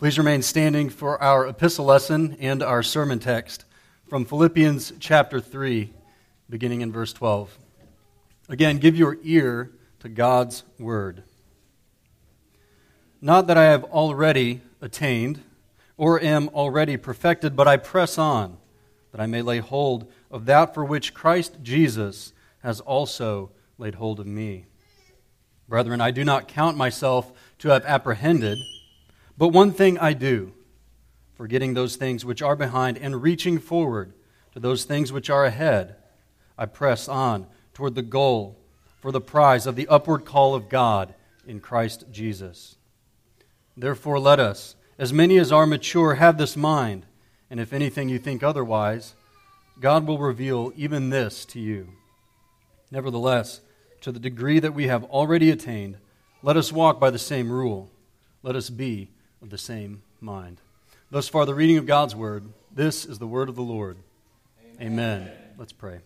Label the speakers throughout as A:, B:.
A: Please remain standing for our epistle lesson and our sermon text from Philippians chapter 3, beginning in verse 12. Again, give your ear to God's word. Not that I have already attained or am already perfected, but I press on, that I may lay hold of that for which Christ Jesus has also laid hold of me. Brethren, I do not count myself to have apprehended. But one thing I do, forgetting those things which are behind and reaching forward to those things which are ahead, I press on toward the goal for the prize of the upward call of God in Christ Jesus. Therefore, let us, as many as are mature, have this mind, and if anything you think otherwise, God will reveal even this to you. Nevertheless, to the degree that we have already attained, let us walk by the same rule. Let us be of the same mind. Thus far, the reading of God's word. This is the word of the Lord. Amen. Amen. Let's pray.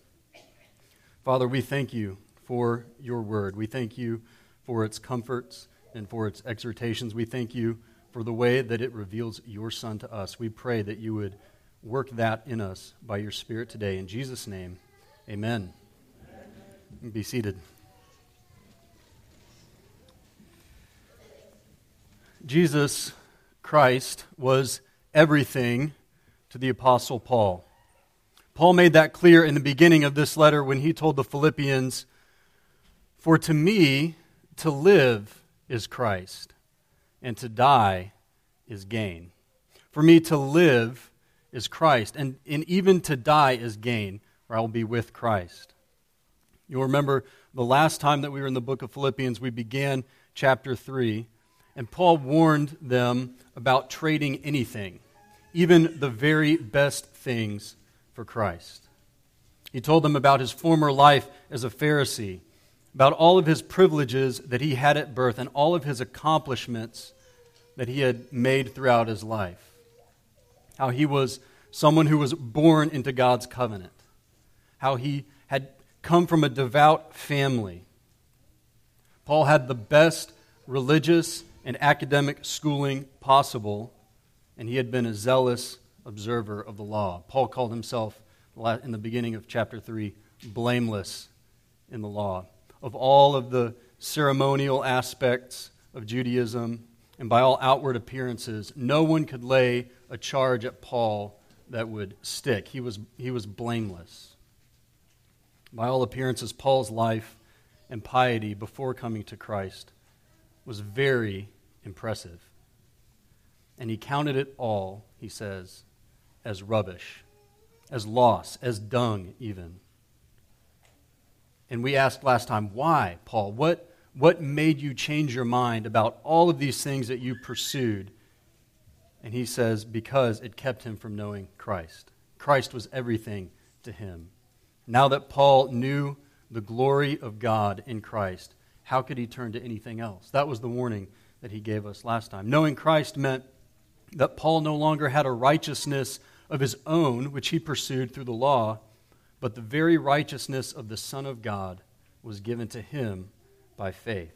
A: Father, we thank you for your word. We thank you for its comforts and for its exhortations. We thank you for the way that it reveals your Son to us. We pray that you would work that in us by your Spirit today. In Jesus' name, amen. amen. Be seated. Jesus Christ was everything to the Apostle Paul. Paul made that clear in the beginning of this letter when he told the Philippians, For to me, to live is Christ, and to die is gain. For me, to live is Christ, and, and even to die is gain, or I will be with Christ. You'll remember the last time that we were in the book of Philippians, we began chapter 3 and Paul warned them about trading anything, even the very best things, for Christ. He told them about his former life as a Pharisee, about all of his privileges that he had at birth, and all of his accomplishments that he had made throughout his life. How he was someone who was born into God's covenant, how he had come from a devout family. Paul had the best religious and academic schooling possible, and he had been a zealous observer of the law. Paul called himself, in the beginning of chapter 3, blameless in the law. Of all of the ceremonial aspects of Judaism, and by all outward appearances, no one could lay a charge at Paul that would stick. He was, he was blameless. By all appearances, Paul's life and piety before coming to Christ was very impressive. And he counted it all, he says, as rubbish, as loss, as dung, even. And we asked last time, why, Paul? What, what made you change your mind about all of these things that you pursued? And he says, because it kept him from knowing Christ. Christ was everything to him. Now that Paul knew the glory of God in Christ, how could he turn to anything else? That was the warning that he gave us last time. Knowing Christ meant that Paul no longer had a righteousness of his own, which he pursued through the law, but the very righteousness of the Son of God was given to him by faith.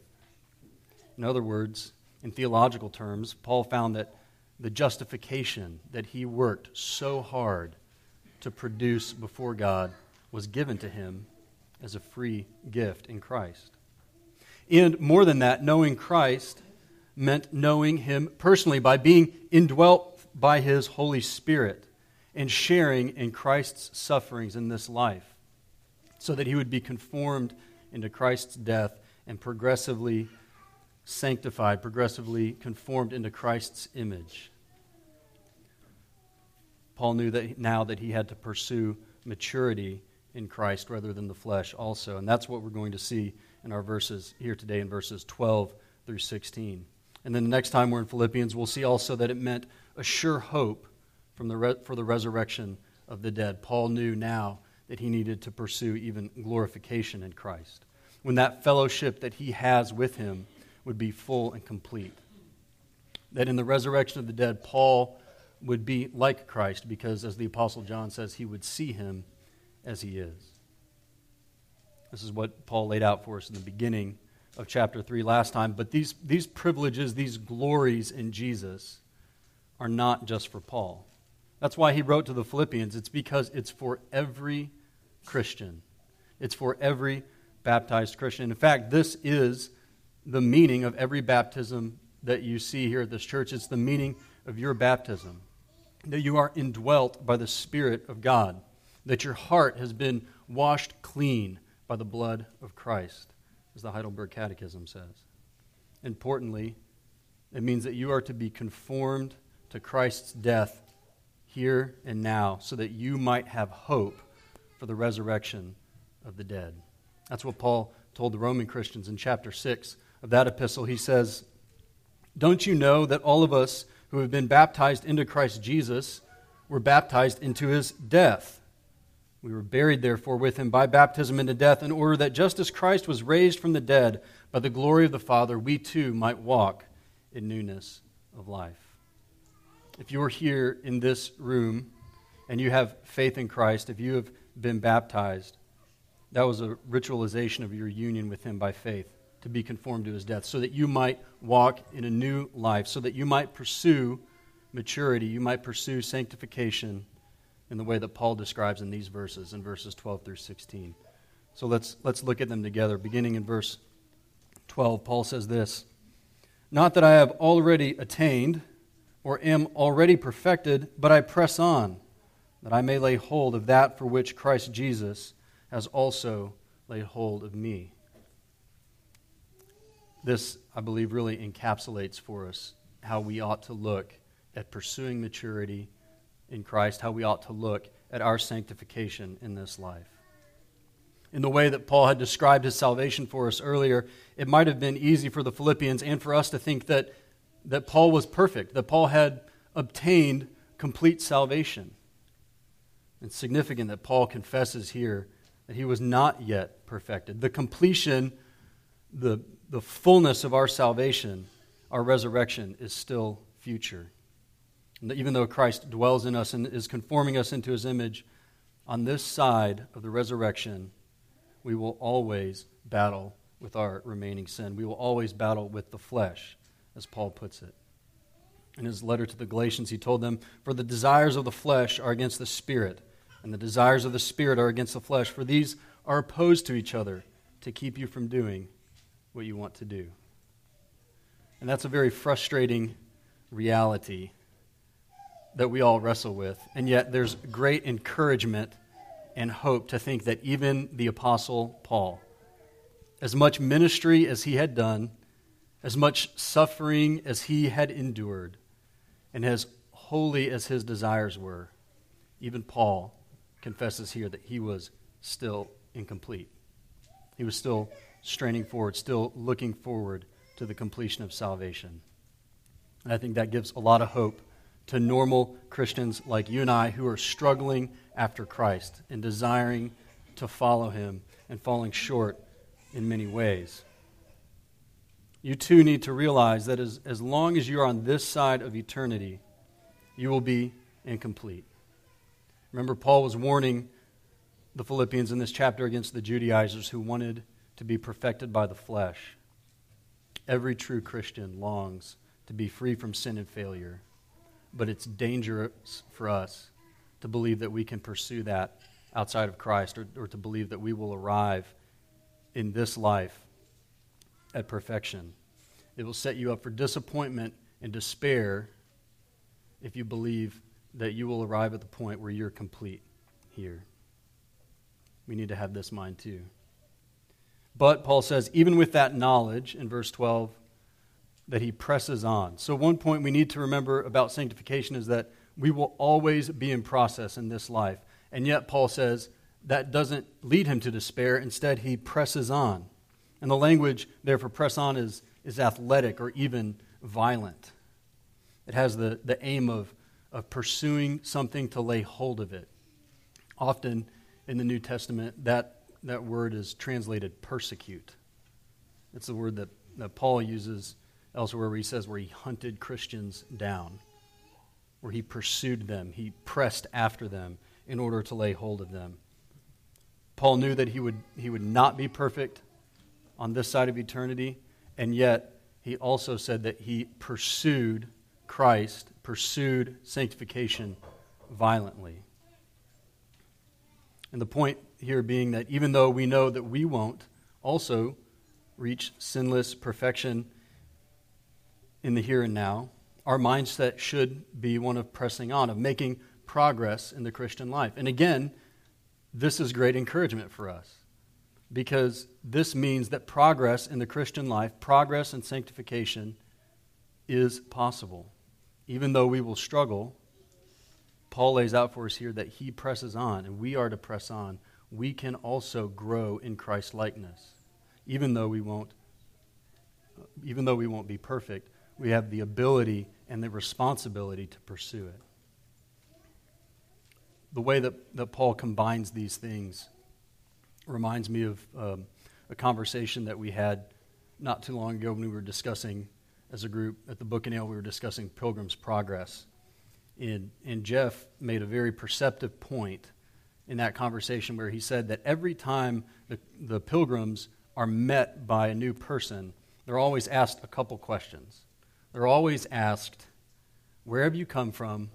A: In other words, in theological terms, Paul found that the justification that he worked so hard to produce before God was given to him as a free gift in Christ. And more than that, knowing Christ meant knowing him personally by being indwelt by his Holy Spirit and sharing in Christ's sufferings in this life so that he would be conformed into Christ's death and progressively sanctified, progressively conformed into Christ's image. Paul knew that now that he had to pursue maturity in Christ rather than the flesh also. And that's what we're going to see in our verses here today in verses 12 through 16. And then the next time we're in Philippians, we'll see also that it meant a sure hope from the re- for the resurrection of the dead. Paul knew now that he needed to pursue even glorification in Christ, when that fellowship that he has with him would be full and complete. That in the resurrection of the dead, Paul would be like Christ, because as the Apostle John says, he would see him as he is. This is what Paul laid out for us in the beginning of chapter 3 last time. But these, these privileges, these glories in Jesus, are not just for Paul. That's why he wrote to the Philippians. It's because it's for every Christian, it's for every baptized Christian. In fact, this is the meaning of every baptism that you see here at this church. It's the meaning of your baptism that you are indwelt by the Spirit of God, that your heart has been washed clean by the blood of Christ, as the Heidelberg Catechism says. Importantly, it means that you are to be conformed to Christ's death here and now so that you might have hope for the resurrection of the dead. That's what Paul told the Roman Christians in chapter 6 of that epistle. He says, Don't you know that all of us who have been baptized into Christ Jesus were baptized into his death? We were buried, therefore, with him by baptism into death, in order that just as Christ was raised from the dead by the glory of the Father, we too might walk in newness of life. If you're here in this room and you have faith in Christ, if you have been baptized, that was a ritualization of your union with Him by faith to be conformed to His death, so that you might walk in a new life, so that you might pursue maturity, you might pursue sanctification in the way that Paul describes in these verses, in verses 12 through 16. So let's, let's look at them together. Beginning in verse 12, Paul says this Not that I have already attained or am already perfected, but I press on, that I may lay hold of that for which Christ Jesus has also laid hold of me. This, I believe, really encapsulates for us how we ought to look at pursuing maturity in Christ, how we ought to look at our sanctification in this life. In the way that Paul had described his salvation for us earlier, it might have been easy for the Philippians and for us to think that, that Paul was perfect, that Paul had obtained complete salvation. It's significant that Paul confesses here that he was not yet perfected. The completion, the, the fullness of our salvation, our resurrection, is still future. Even though Christ dwells in us and is conforming us into his image, on this side of the resurrection, we will always battle with our remaining sin. We will always battle with the flesh, as Paul puts it. In his letter to the Galatians, he told them, For the desires of the flesh are against the spirit and the desires of the Spirit are against the flesh, for these are opposed to each other to keep you from doing what you want to do. And that's a very frustrating reality that we all wrestle with. And yet, there's great encouragement and hope to think that even the Apostle Paul, as much ministry as he had done, as much suffering as he had endured, and as holy as his desires were, even Paul confesses here that he was still incomplete. He was still straining forward, still looking forward to the completion of salvation. And I think that gives a lot of hope to normal Christians like you and I who are struggling after Christ and desiring to follow him and falling short in many ways. You too need to realize that as, as long as you're on this side of eternity, you will be incomplete. Remember, Paul was warning the Philippians in this chapter against the Judaizers who wanted to be perfected by the flesh. Every true Christian longs to be free from sin and failure, but it's dangerous for us to believe that we can pursue that outside of Christ or, or to believe that we will arrive in this life at perfection. It will set you up for disappointment and despair if you believe that you will arrive at the point where you're complete here. We need to have this mind too. But Paul says, even with that knowledge in verse 12, that he presses on. So, one point we need to remember about sanctification is that we will always be in process in this life. And yet, Paul says that doesn't lead him to despair. Instead, he presses on. And the language there for press on is, is athletic or even violent. It has the, the aim of of pursuing something to lay hold of it. Often in the New Testament, that, that word is translated persecute. It's the word that, that Paul uses elsewhere where he says where he hunted Christians down, where he pursued them, he pressed after them in order to lay hold of them. Paul knew that he would, he would not be perfect on this side of eternity, and yet he also said that he pursued Christ pursued sanctification violently. And the point here being that even though we know that we won't also reach sinless perfection in the here and now, our mindset should be one of pressing on, of making progress in the Christian life. And again, this is great encouragement for us because this means that progress in the Christian life, progress in sanctification, is possible. Even though we will struggle, Paul lays out for us here that he presses on, and we are to press on. We can also grow in Christ likeness, even though we won't. Even though we won't be perfect, we have the ability and the responsibility to pursue it. The way that, that Paul combines these things reminds me of um, a conversation that we had not too long ago when we were discussing, as a group at the Book and Ale, we were discussing Pilgrim's Progress. And, and Jeff made a very perceptive point in that conversation where he said that every time the, the pilgrims are met by a new person, they're always asked a couple questions. They're always asked, Where have you come from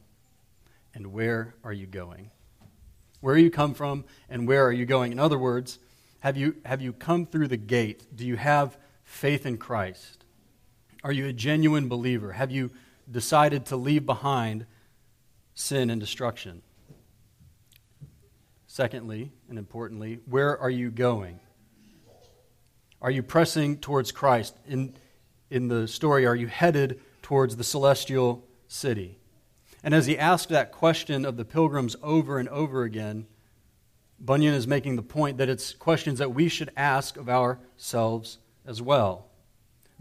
A: and where are you going? Where you come from and where are you going? In other words, have you, have you come through the gate? Do you have faith in Christ? Are you a genuine believer? Have you decided to leave behind sin and destruction? Secondly, and importantly, where are you going? Are you pressing towards Christ? In, in the story, are you headed towards the celestial city? And as he asked that question of the pilgrims over and over again, Bunyan is making the point that it's questions that we should ask of ourselves as well.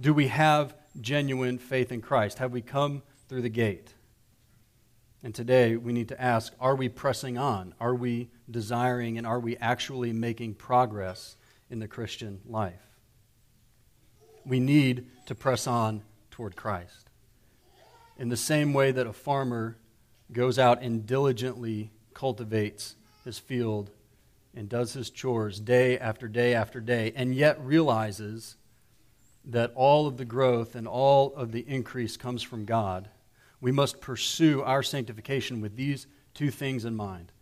A: Do we have genuine faith in Christ? Have we come through the gate? And today we need to ask are we pressing on? Are we desiring and are we actually making progress in the Christian life? We need to press on toward Christ. In the same way that a farmer goes out and diligently cultivates his field and does his chores day after day after day, and yet realizes that all of the growth and all of the increase comes from God, we must pursue our sanctification with these two things in mind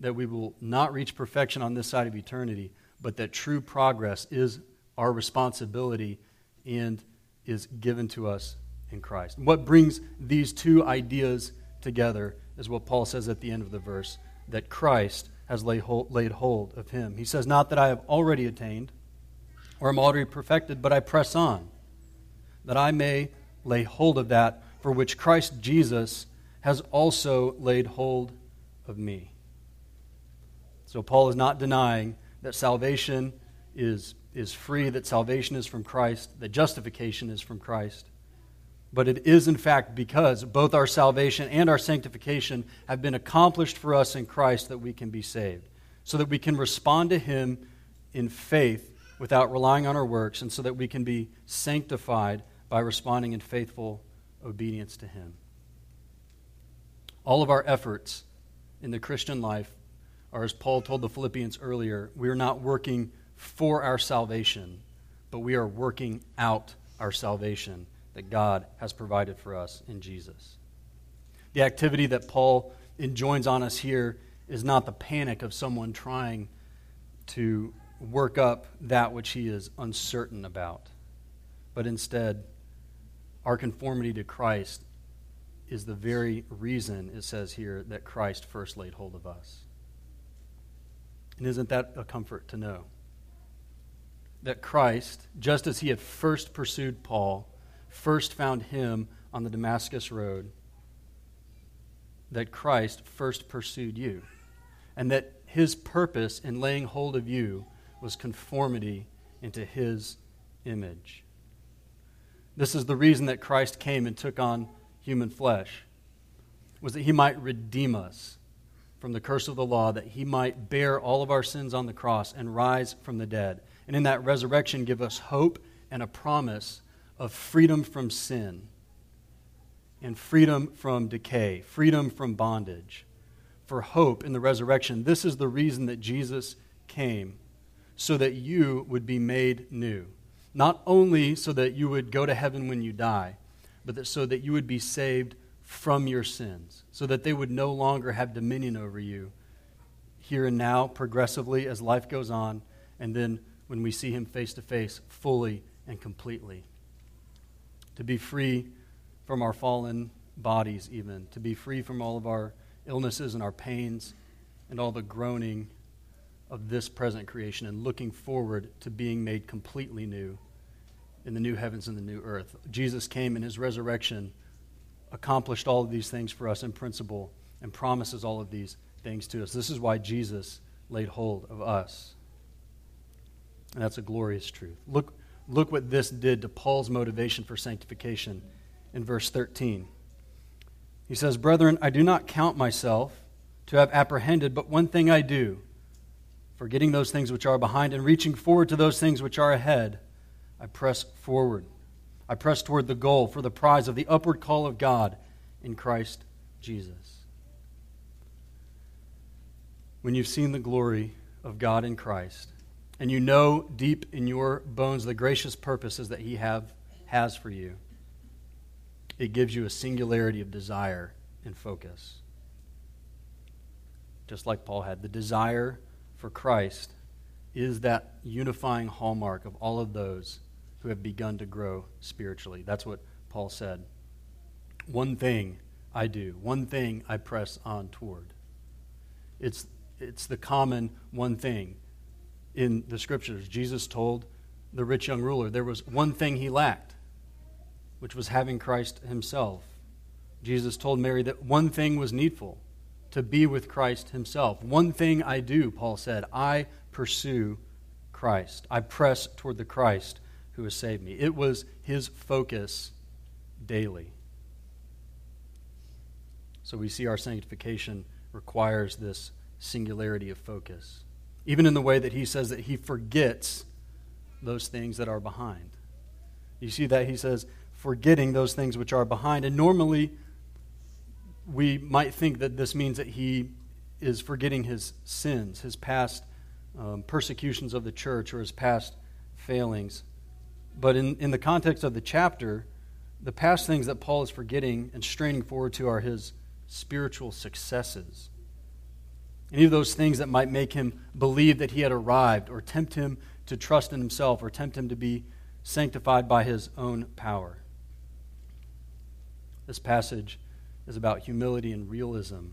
A: that we will not reach perfection on this side of eternity, but that true progress is our responsibility and is given to us in Christ. What brings these two ideas together is what Paul says at the end of the verse that Christ has laid hold, laid hold of him. He says, Not that I have already attained or am already perfected, but I press on, that I may lay hold of that for which Christ Jesus has also laid hold of me. So Paul is not denying that salvation is, is free, that salvation is from Christ, that justification is from Christ but it is in fact because both our salvation and our sanctification have been accomplished for us in Christ that we can be saved, so that we can respond to Him in faith without relying on our works, and so that we can be sanctified by responding in faithful obedience to Him. All of our efforts in the Christian life are, as Paul told the Philippians earlier, we are not working for our salvation, but we are working out our salvation that God has provided for us in Jesus. The activity that Paul enjoins on us here is not the panic of someone trying to work up that which he is uncertain about, but instead, our conformity to Christ is the very reason it says here that Christ first laid hold of us. And isn't that a comfort to know? That Christ, just as he had first pursued Paul, first found him on the Damascus Road, that Christ first pursued you, and that his purpose in laying hold of you was conformity into his image. This is the reason that Christ came and took on human flesh, was that he might redeem us from the curse of the law, that he might bear all of our sins on the cross and rise from the dead. And in that resurrection, give us hope and a promise of freedom from sin and freedom from decay, freedom from bondage, for hope in the resurrection. This is the reason that Jesus came, so that you would be made new. Not only so that you would go to heaven when you die, but that so that you would be saved from your sins, so that they would no longer have dominion over you here and now, progressively as life goes on, and then when we see Him face to face, fully and completely. To be free from our fallen bodies, even, to be free from all of our illnesses and our pains and all the groaning of this present creation, and looking forward to being made completely new in the new heavens and the new earth. Jesus came in his resurrection, accomplished all of these things for us in principle, and promises all of these things to us. This is why Jesus laid hold of us. And that's a glorious truth. Look, look what this did to Paul's motivation for sanctification in verse 13. He says, Brethren, I do not count myself to have apprehended, but one thing I do, forgetting those things which are behind and reaching forward to those things which are ahead. I press forward. I press toward the goal for the prize of the upward call of God in Christ Jesus. When you've seen the glory of God in Christ, and you know deep in your bones the gracious purposes that He have, has for you, it gives you a singularity of desire and focus. Just like Paul had, the desire for Christ is that unifying hallmark of all of those who have begun to grow spiritually. That's what Paul said. One thing I do, one thing I press on toward. It's, it's the common one thing in the scriptures. Jesus told the rich young ruler there was one thing he lacked, which was having Christ himself. Jesus told Mary that one thing was needful to be with Christ himself. One thing I do, Paul said, I pursue Christ. I press toward the Christ who has saved me. It was his focus daily. So we see our sanctification requires this singularity of focus, even in the way that he says that he forgets those things that are behind. You see that he says, forgetting those things which are behind. And normally, we might think that this means that he is forgetting his sins, his past um, persecutions of the church, or his past failings. But in, in the context of the chapter, the past things that Paul is forgetting and straining forward to are his spiritual successes. Any of those things that might make him believe that he had arrived, or tempt him to trust in himself, or tempt him to be sanctified by his own power. This passage is about humility and realism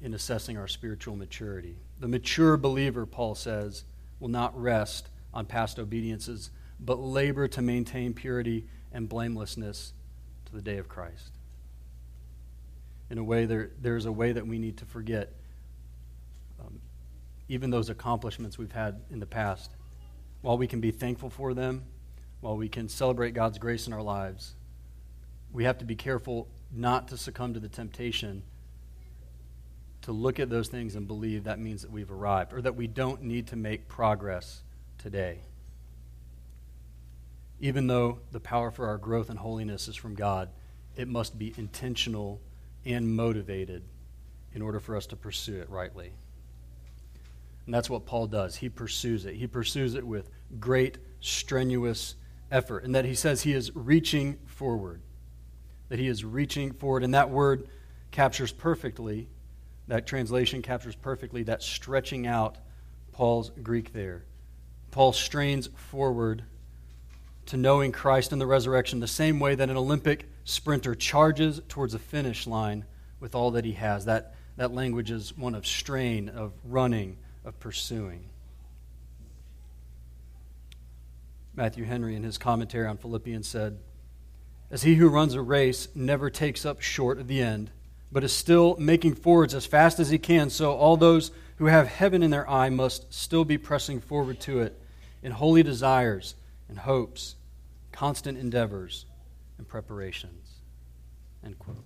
A: in assessing our spiritual maturity. The mature believer, Paul says, will not rest on past obediences but labor to maintain purity and blamelessness to the day of Christ. In a way, there, there's a way that we need to forget even those accomplishments we've had in the past. While we can be thankful for them, while we can celebrate God's grace in our lives, we have to be careful not to succumb to the temptation to look at those things and believe that means that we've arrived or that we don't need to make progress today even though the power for our growth and holiness is from God, it must be intentional and motivated in order for us to pursue it rightly. And that's what Paul does. He pursues it. He pursues it with great, strenuous effort. And that he says he is reaching forward. That he is reaching forward. And that word captures perfectly, that translation captures perfectly that stretching out Paul's Greek there. Paul strains forward to knowing Christ and the resurrection the same way that an Olympic sprinter charges towards a finish line with all that he has. That, that language is one of strain, of running, of pursuing. Matthew Henry, in his commentary on Philippians, said, As he who runs a race never takes up short of the end, but is still making forwards as fast as he can, so all those who have heaven in their eye must still be pressing forward to it in holy desires and hopes, constant endeavors, and preparations. End quote.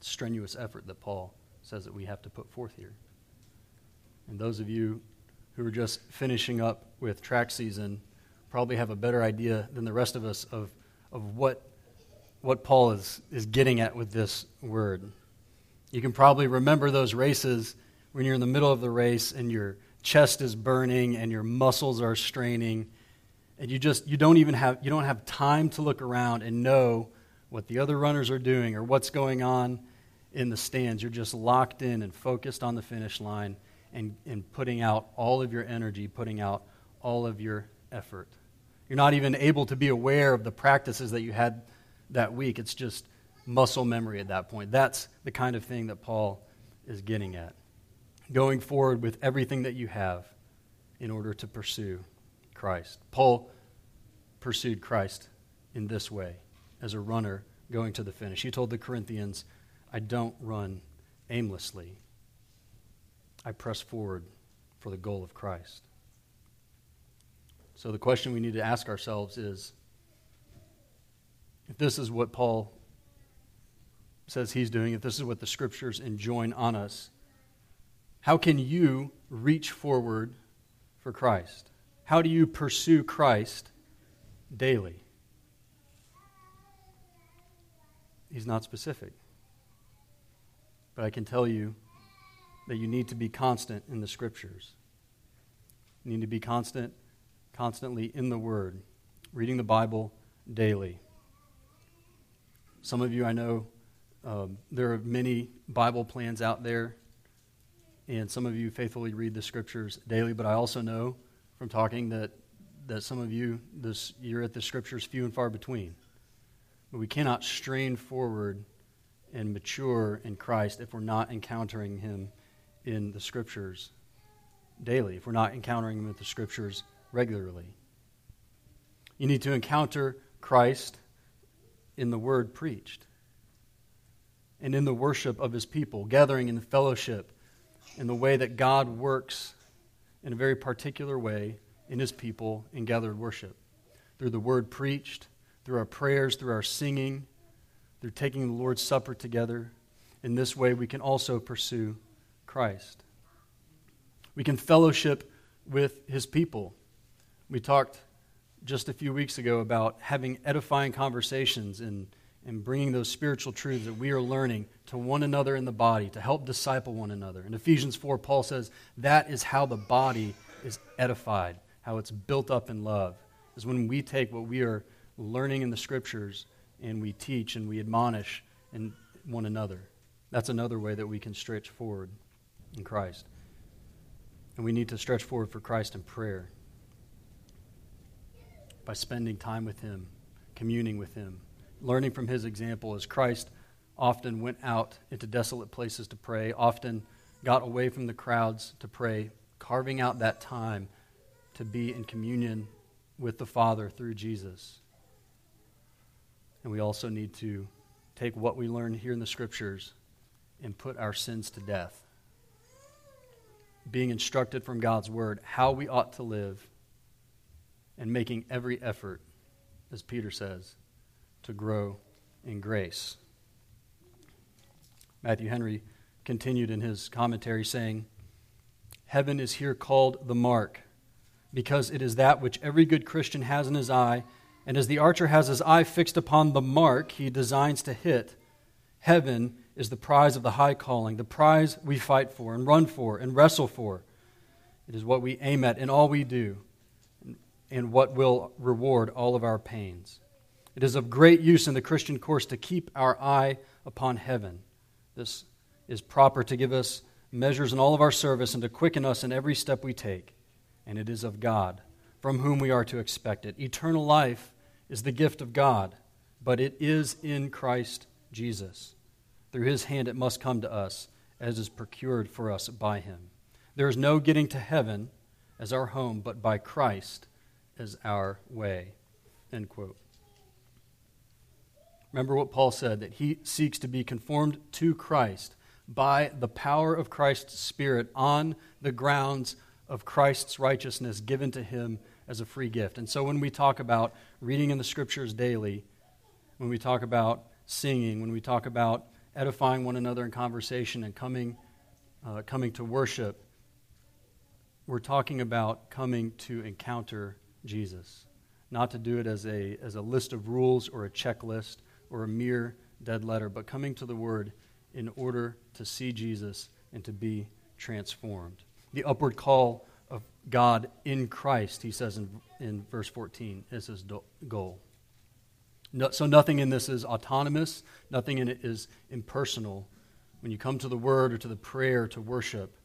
A: Strenuous effort that Paul says that we have to put forth here. And those of you who are just finishing up with track season probably have a better idea than the rest of us of, of what, what Paul is, is getting at with this word. You can probably remember those races when you're in the middle of the race and your chest is burning and your muscles are straining and you just you don't even have you don't have time to look around and know what the other runners are doing or what's going on in the stands. You're just locked in and focused on the finish line and, and putting out all of your energy, putting out all of your effort. You're not even able to be aware of the practices that you had that week. It's just muscle memory at that point. That's the kind of thing that Paul is getting at. Going forward with everything that you have in order to pursue Christ. Paul pursued Christ in this way as a runner going to the finish. He told the Corinthians, I don't run aimlessly. I press forward for the goal of Christ. So the question we need to ask ourselves is if this is what Paul says he's doing, if this is what the scriptures enjoin on us, how can you reach forward for Christ? How do you pursue Christ daily? He's not specific. But I can tell you that you need to be constant in the scriptures. You need to be constant, constantly in the Word, reading the Bible daily. Some of you, I know, um, there are many Bible plans out there, and some of you faithfully read the scriptures daily, but I also know from talking that, that some of you, this, you're at the scriptures few and far between. But we cannot strain forward and mature in Christ if we're not encountering Him in the Scriptures daily, if we're not encountering with the Scriptures regularly. You need to encounter Christ in the Word preached and in the worship of His people, gathering in fellowship in the way that God works in a very particular way in His people in gathered worship. Through the Word preached, through our prayers, through our singing, through taking the Lord's Supper together. In this way, we can also pursue Christ. We can fellowship with his people. We talked just a few weeks ago about having edifying conversations and, and bringing those spiritual truths that we are learning to one another in the body to help disciple one another. In Ephesians 4, Paul says that is how the body is edified, how it's built up in love, is when we take what we are learning in the scriptures and we teach and we admonish in one another. That's another way that we can stretch forward in Christ. And we need to stretch forward for Christ in prayer by spending time with Him, communing with Him, learning from His example as Christ often went out into desolate places to pray, often got away from the crowds to pray, carving out that time to be in communion with the Father through Jesus. And we also need to take what we learn here in the scriptures and put our sins to death. Being instructed from God's word how we ought to live and making every effort, as Peter says, to grow in grace. Matthew Henry continued in his commentary saying, Heaven is here called the mark, because it is that which every good Christian has in his eye and as the archer has his eye fixed upon the mark he designs to hit, heaven is the prize of the high calling, the prize we fight for and run for and wrestle for. It is what we aim at in all we do and what will reward all of our pains. It is of great use in the Christian course to keep our eye upon heaven. This is proper to give us measures in all of our service and to quicken us in every step we take. And it is of God, from whom we are to expect it. Eternal life is the gift of God, but it is in Christ Jesus. Through his hand it must come to us, as is procured for us by him. There is no getting to heaven as our home, but by Christ as our way. End quote. Remember what Paul said that he seeks to be conformed to Christ by the power of Christ's Spirit on the grounds of Christ's righteousness given to him as a free gift. And so when we talk about reading in the scriptures daily, when we talk about singing, when we talk about edifying one another in conversation and coming, uh, coming to worship, we're talking about coming to encounter Jesus. Not to do it as a, as a list of rules or a checklist or a mere dead letter, but coming to the Word in order to see Jesus and to be transformed. The upward call of God in Christ, he says in, in verse 14, is his goal. No, so nothing in this is autonomous, nothing in it is impersonal. When you come to the word or to the prayer to worship,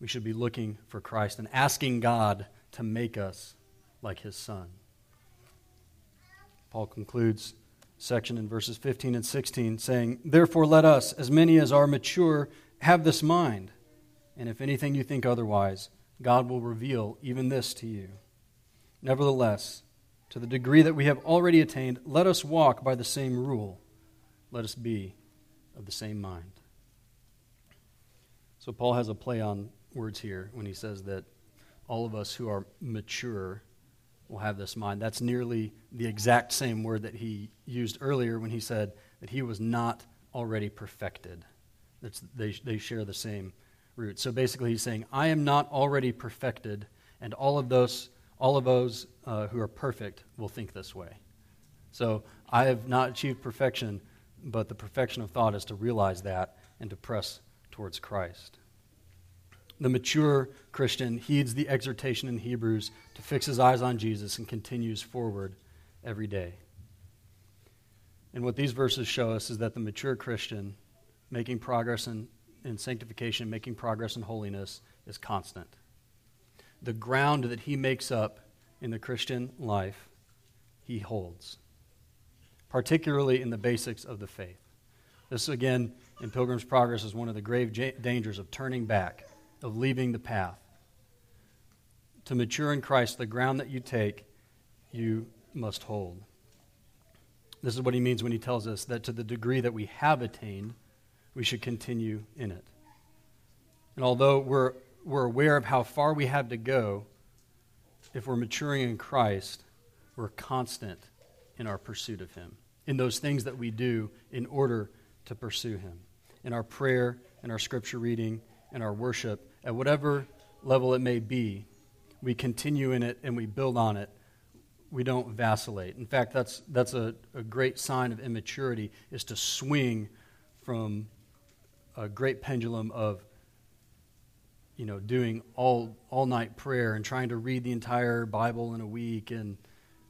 A: we should be looking for Christ and asking God to make us like his son. Paul concludes section in verses 15 and 16 saying, Therefore let us, as many as are mature, have this mind. And if anything you think otherwise, God will reveal even this to you. Nevertheless, to the degree that we have already attained, let us walk by the same rule. Let us be of the same mind. So, Paul has a play on words here when he says that all of us who are mature will have this mind. That's nearly the exact same word that he used earlier when he said that he was not already perfected. That's, they, they share the same root. So basically, he's saying, I am not already perfected, and all of those all of those uh, who are perfect will think this way. So I have not achieved perfection, but the perfection of thought is to realize that and to press towards Christ. The mature Christian heeds the exhortation in Hebrews to fix his eyes on Jesus and continues forward every day. And what these verses show us is that the mature Christian, making progress in, in sanctification, making progress in holiness, is constant the ground that he makes up in the Christian life, he holds, particularly in the basics of the faith. This, again, in Pilgrim's Progress, is one of the grave dangers of turning back, of leaving the path. To mature in Christ, the ground that you take, you must hold. This is what he means when he tells us that to the degree that we have attained, we should continue in it. And although we're we're aware of how far we have to go, if we're maturing in Christ, we're constant in our pursuit of Him, in those things that we do in order to pursue Him, in our prayer, in our scripture reading, in our worship, at whatever level it may be, we continue in it and we build on it. We don't vacillate. In fact, that's, that's a, a great sign of immaturity, is to swing from a great pendulum of you know, doing all, all night prayer and trying to read the entire Bible in a week and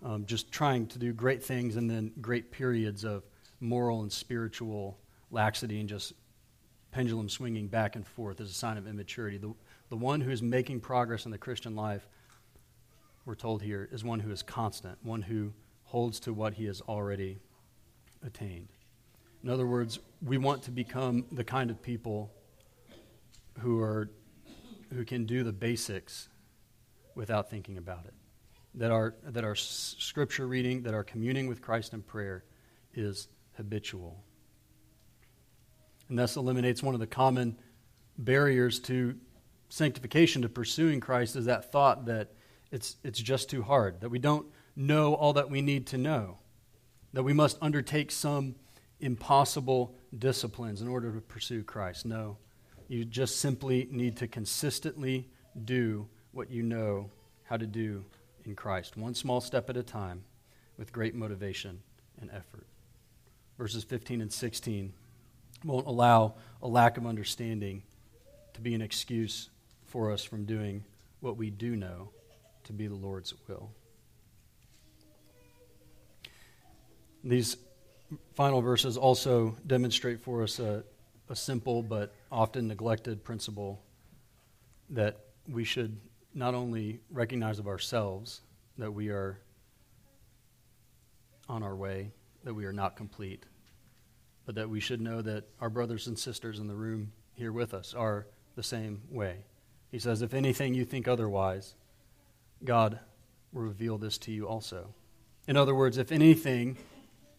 A: um, just trying to do great things and then great periods of moral and spiritual laxity and just pendulum swinging back and forth is a sign of immaturity. The, the one who is making progress in the Christian life, we're told here, is one who is constant, one who holds to what he has already attained. In other words, we want to become the kind of people who are who can do the basics without thinking about it. That our, that our scripture reading, that our communing with Christ in prayer is habitual. And thus eliminates one of the common barriers to sanctification, to pursuing Christ, is that thought that it's, it's just too hard, that we don't know all that we need to know, that we must undertake some impossible disciplines in order to pursue Christ. No. You just simply need to consistently do what you know how to do in Christ, one small step at a time, with great motivation and effort. Verses 15 and 16 won't allow a lack of understanding to be an excuse for us from doing what we do know to be the Lord's will. These final verses also demonstrate for us a, a simple but often neglected principle that we should not only recognize of ourselves that we are on our way, that we are not complete, but that we should know that our brothers and sisters in the room here with us are the same way. He says, If anything you think otherwise, God will reveal this to you also. In other words, if anything,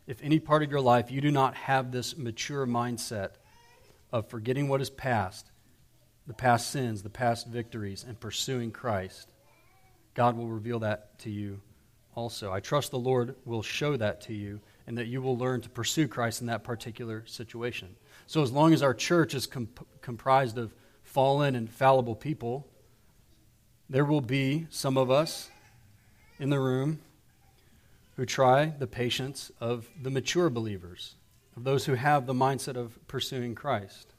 A: if any part of your life you do not have this mature mindset of forgetting what is past, the past sins, the past victories, and pursuing Christ, God will reveal that to you also. I trust the Lord will show that to you and that you will learn to pursue Christ in that particular situation. So, as long as our church is comp- comprised of fallen and fallible people, there will be some of us in the room who try the patience of the mature believers of those who have the mindset of pursuing Christ.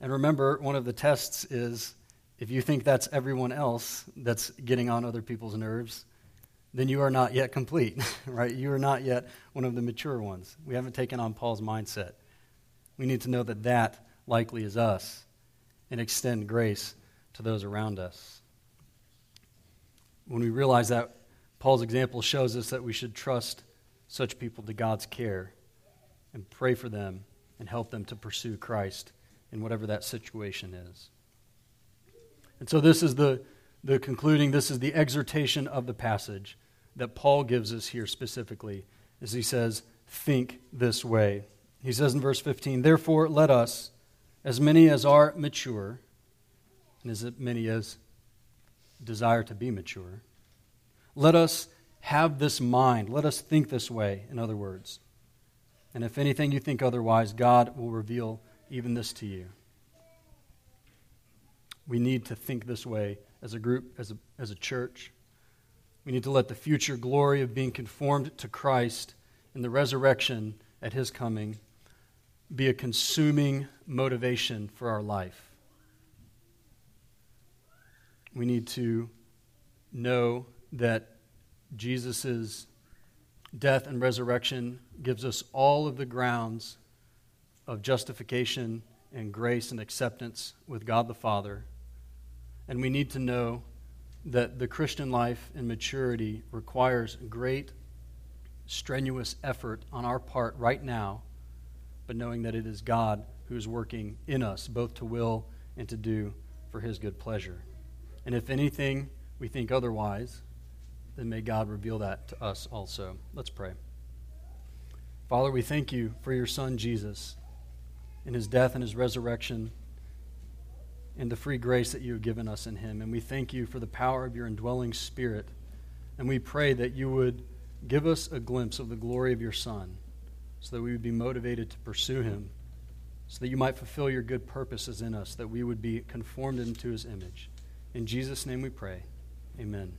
A: And remember, one of the tests is If you think that's everyone else that's getting on other people's nerves, then you are not yet complete, right? You are not yet one of the mature ones. We haven't taken on Paul's mindset. We need to know that that likely is us and extend grace to those around us. When we realize that, Paul's example shows us that we should trust such people to God's care and pray for them and help them to pursue Christ in whatever that situation is. And so, this is the, the concluding, this is the exhortation of the passage that Paul gives us here specifically, as he says, Think this way. He says in verse 15, Therefore, let us, as many as are mature, and as many as desire to be mature, let us have this mind. Let us think this way, in other words. And if anything you think otherwise, God will reveal even this to you. We need to think this way as a group, as a, as a church. We need to let the future glory of being conformed to Christ in the resurrection at his coming be a consuming motivation for our life. We need to know that Jesus' death and resurrection gives us all of the grounds of justification and grace and acceptance with God the Father. And we need to know that the Christian life and maturity requires great, strenuous effort on our part right now, but knowing that it is God who is working in us, both to will and to do for his good pleasure. And if anything we think otherwise, then may God reveal that to us also. Let's pray. Father, we thank you for your Son, Jesus, in his death and his resurrection, and the free grace that you have given us in him. And we thank you for the power of your indwelling Spirit. And we pray that you would give us a glimpse of the glory of your Son, so that we would be motivated to pursue him, so that you might fulfill your good purposes in us, that we would be conformed into his image. In Jesus' name we pray. Amen.